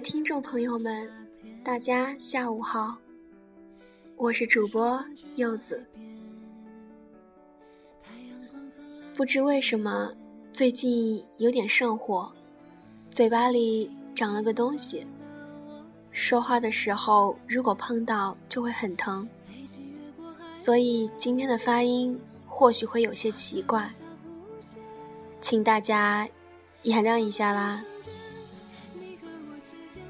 听众朋友们，大家下午好，我是主播柚子。不知为什么，最近有点上火，嘴巴里长了个东西，说话的时候如果碰到就会很疼，所以今天的发音或许会有些奇怪，请大家原谅一下啦。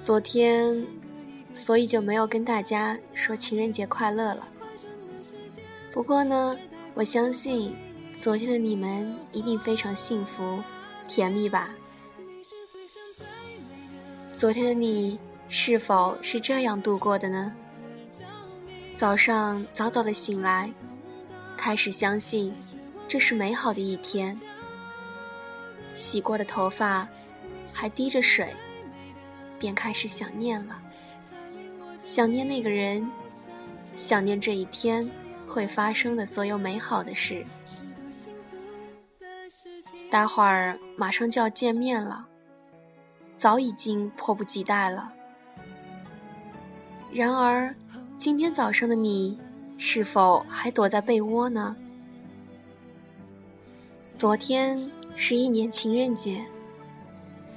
昨天，所以就没有跟大家说情人节快乐了。不过呢，我相信昨天的你们一定非常幸福、甜蜜吧？昨天的你是否是这样度过的呢？早上早早的醒来，开始相信这是美好的一天。洗过的头发还滴着水。便开始想念了，想念那个人，想念这一天会发生的所有美好的事。待会儿马上就要见面了，早已经迫不及待了。然而，今天早上的你是否还躲在被窝呢？昨天是一年情人节，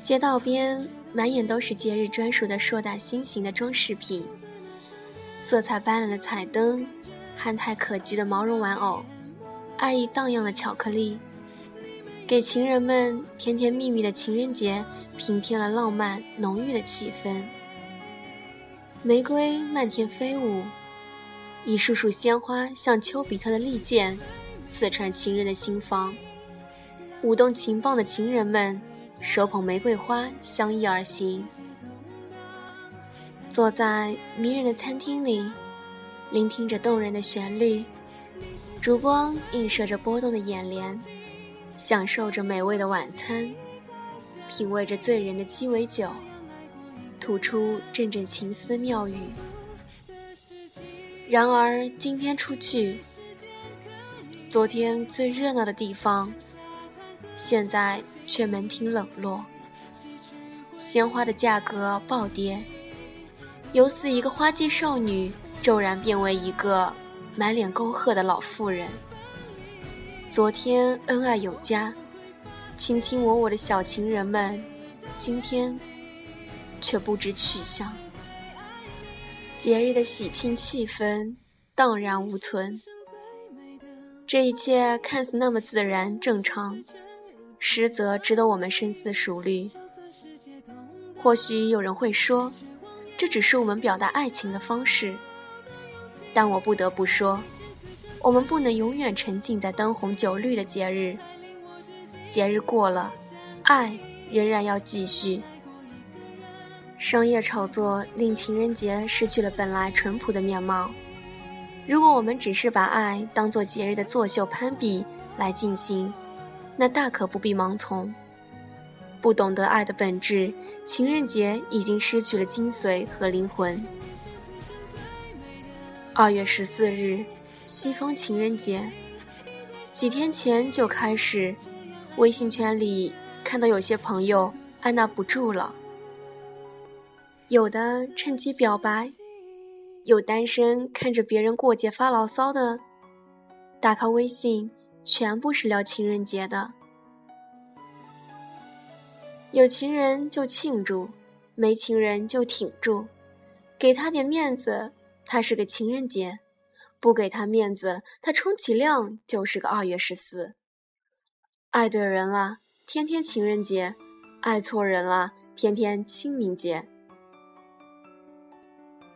街道边。满眼都是节日专属的硕大心形的装饰品，色彩斑斓的彩灯，憨态可掬的毛绒玩偶，爱意荡漾的巧克力，给情人们甜甜蜜蜜的情人节平添了浪漫浓郁的气氛。玫瑰漫天飞舞，一束束鲜花像丘比特的利剑，刺穿情人的心房。舞动情棒的情人们。手捧玫瑰花，相依而行。坐在迷人的餐厅里，聆听着动人的旋律，烛光映射着波动的眼帘，享受着美味的晚餐，品味着醉人的鸡尾酒，吐出阵阵情思妙语。然而今天出去，昨天最热闹的地方。现在却门庭冷落，鲜花的价格暴跌，由似一个花季少女骤然变为一个满脸沟壑的老妇人。昨天恩爱有加、卿卿我我的小情人们，今天却不知去向。节日的喜庆气氛荡然无存，这一切看似那么自然正常。实则值得我们深思熟虑。或许有人会说，这只是我们表达爱情的方式。但我不得不说，我们不能永远沉浸在灯红酒绿的节日。节日过了，爱仍然要继续。商业炒作令情人节失去了本来淳朴的面貌。如果我们只是把爱当作节日的作秀攀比来进行，那大可不必盲从。不懂得爱的本质，情人节已经失去了精髓和灵魂。二月十四日，西方情人节，几天前就开始，微信圈里看到有些朋友按捺不住了，有的趁机表白，有单身看着别人过节发牢骚的，打开微信。全部是聊情人节的，有情人就庆祝，没情人就挺住，给他点面子，他是个情人节；不给他面子，他充其量就是个二月十四。爱对人了，天天情人节；爱错人了，天天清明节。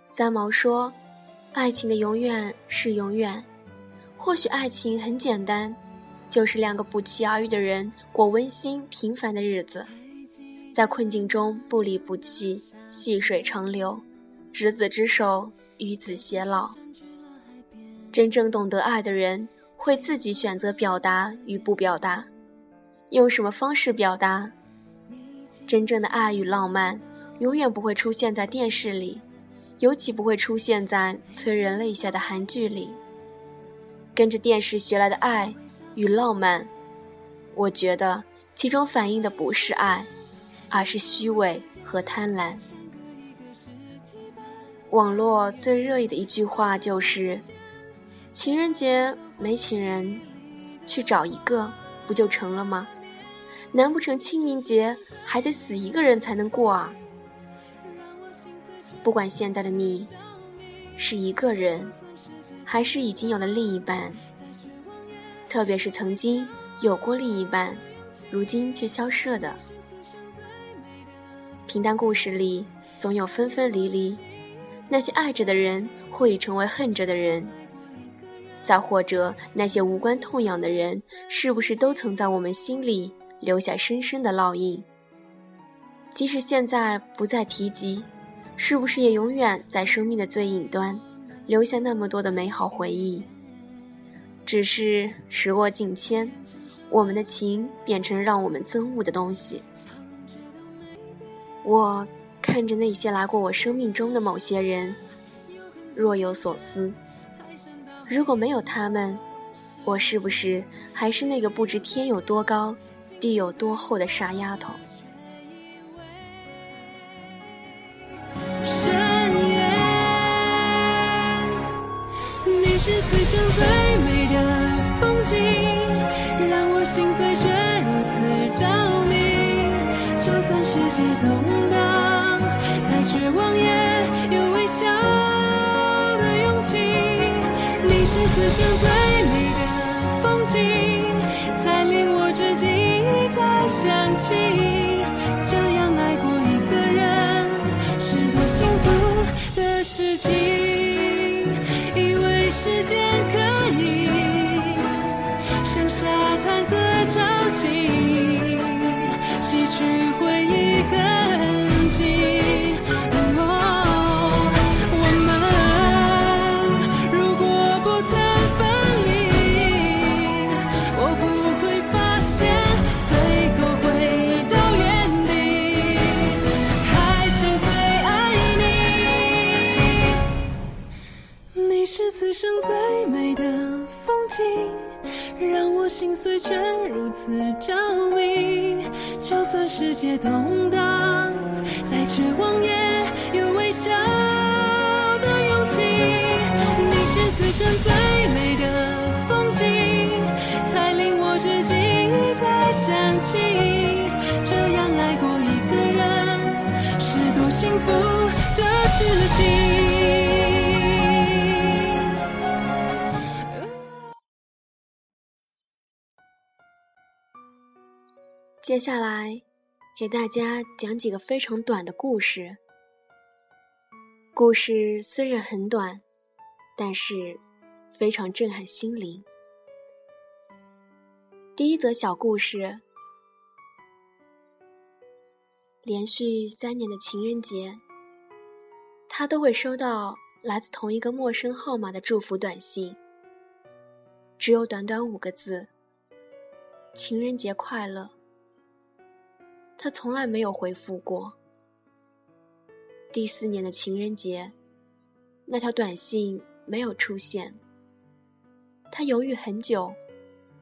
三毛说：“爱情的永远是永远。”或许爱情很简单。就是两个不期而遇的人过温馨平凡的日子，在困境中不离不弃，细水长流，执子之手，与子偕老。真正懂得爱的人，会自己选择表达与不表达，用什么方式表达。真正的爱与浪漫，永远不会出现在电视里，尤其不会出现在催人泪下的韩剧里。跟着电视学来的爱。与浪漫，我觉得其中反映的不是爱，而是虚伪和贪婪。网络最热议的一句话就是：“情人节没情人，去找一个不就成了吗？难不成清明节还得死一个人才能过啊？”不管现在的你是一个人，还是已经有了另一半，特别是曾经有过另一半，如今却消失了的。平淡故事里总有分分离离，那些爱着的人会成为恨着的人，再或者那些无关痛痒的人，是不是都曾在我们心里留下深深的烙印？即使现在不再提及。是不是也永远在生命的最隐端，留下那么多的美好回忆？只是时过境迁，我们的情变成让我们憎恶的东西。我看着那些来过我生命中的某些人，若有所思。如果没有他们，我是不是还是那个不知天有多高，地有多厚的傻丫头？是此生最美的风景，让我心碎却如此着迷。就算世界动荡，再绝望也有微笑的勇气。你是此生最美的风景，才令我至今一再想起。世界动荡，再绝望也有微笑的勇气。你是此生最美的风景，才令我至今一再想起。这样爱过一个人，是多幸福的事情。接下来，给大家讲几个非常短的故事。故事虽然很短，但是非常震撼心灵。第一则小故事：连续三年的情人节，他都会收到来自同一个陌生号码的祝福短信，只有短短五个字：“情人节快乐。”他从来没有回复过。第四年的情人节，那条短信没有出现。他犹豫很久，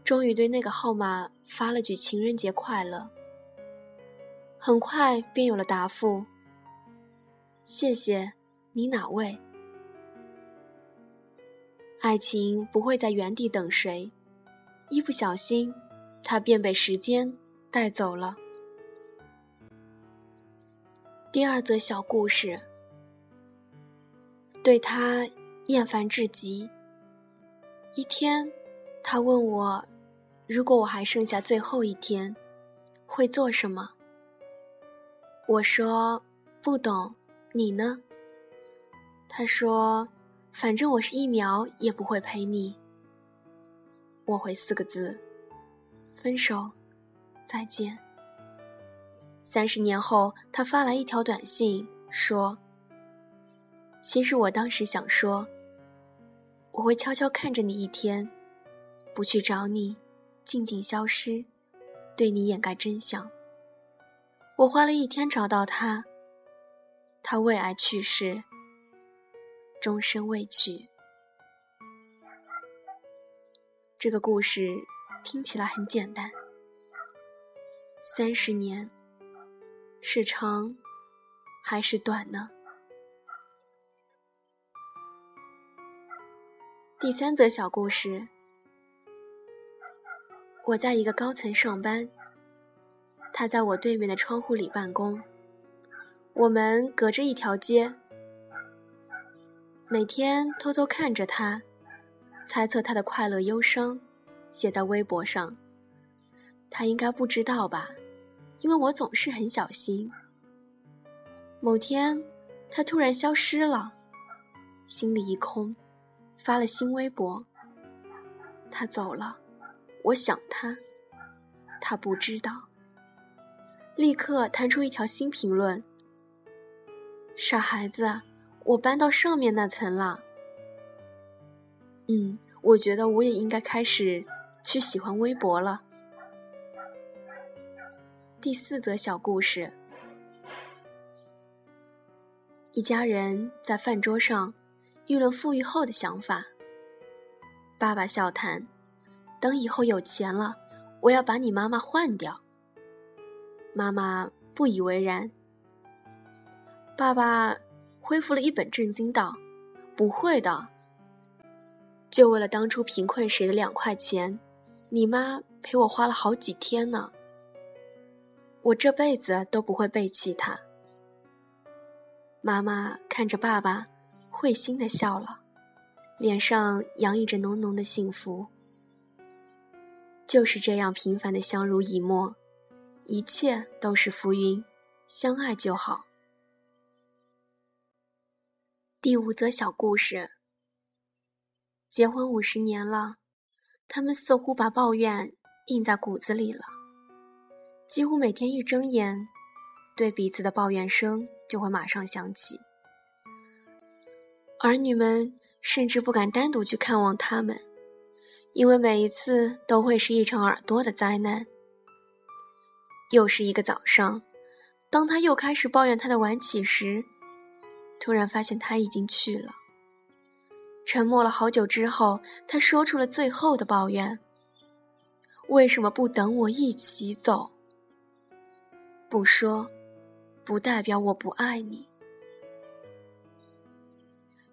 终于对那个号码发了句“情人节快乐”。很快便有了答复：“谢谢，你哪位？”爱情不会在原地等谁，一不小心，他便被时间带走了。第二则小故事，对他厌烦至极。一天，他问我：“如果我还剩下最后一天，会做什么？”我说：“不懂，你呢？”他说：“反正我是一秒也不会陪你。”我回四个字：“分手，再见。”三十年后，他发来一条短信，说：“其实我当时想说，我会悄悄看着你一天，不去找你，静静消失，对你掩盖真相。我花了一天找到他，他为爱去世，终身未娶。”这个故事听起来很简单，三十年。是长还是短呢？第三则小故事：我在一个高层上班，他在我对面的窗户里办公，我们隔着一条街。每天偷偷看着他，猜测他的快乐忧伤，写在微博上。他应该不知道吧，因为我总是很小心。某天，他突然消失了，心里一空，发了新微博。他走了，我想他，他不知道。立刻弹出一条新评论：“傻孩子。”我搬到上面那层了。嗯，我觉得我也应该开始去喜欢微博了。第四则小故事：一家人在饭桌上议论富裕后的想法。爸爸笑谈：“等以后有钱了，我要把你妈妈换掉。”妈妈不以为然。爸爸。恢复了一本正经道：“不会的，就为了当初贫困时的两块钱，你妈陪我花了好几天呢。我这辈子都不会背弃他。”妈妈看着爸爸，会心的笑了，脸上洋溢着浓浓的幸福。就是这样平凡的相濡以沫，一切都是浮云，相爱就好。第五则小故事。结婚五十年了，他们似乎把抱怨印在骨子里了。几乎每天一睁眼，对彼此的抱怨声就会马上响起。儿女们甚至不敢单独去看望他们，因为每一次都会是一场耳朵的灾难。又是一个早上，当他又开始抱怨他的晚起时。突然发现他已经去了。沉默了好久之后，他说出了最后的抱怨：“为什么不等我一起走？”不说，不代表我不爱你。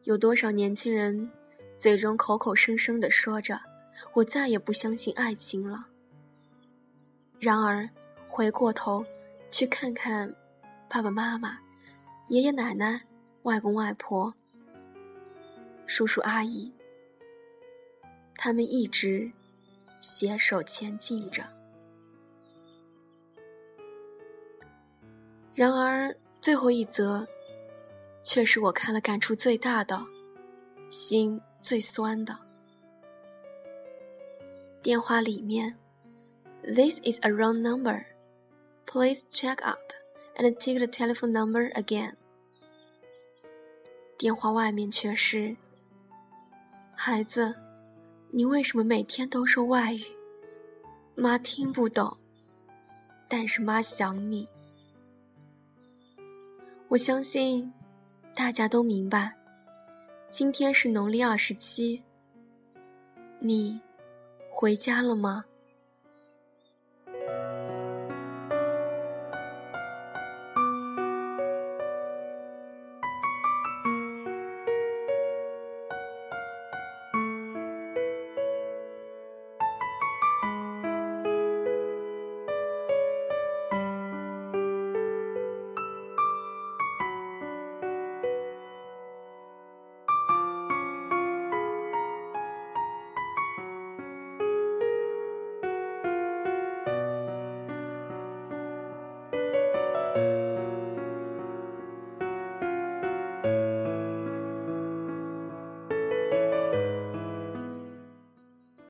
有多少年轻人，最终口口声声的说着“我再也不相信爱情了”，然而回过头去看看爸爸妈妈、爷爷奶奶。外公外婆、叔叔阿姨，他们一直携手前进着。然而，最后一则，却是我看了感触最大的，心最酸的。电话里面，This is a wrong number. Please check up and take the telephone number again. 电话外面却是：“孩子，你为什么每天都说外语？妈听不懂，但是妈想你。我相信大家都明白，今天是农历二十七。你回家了吗？”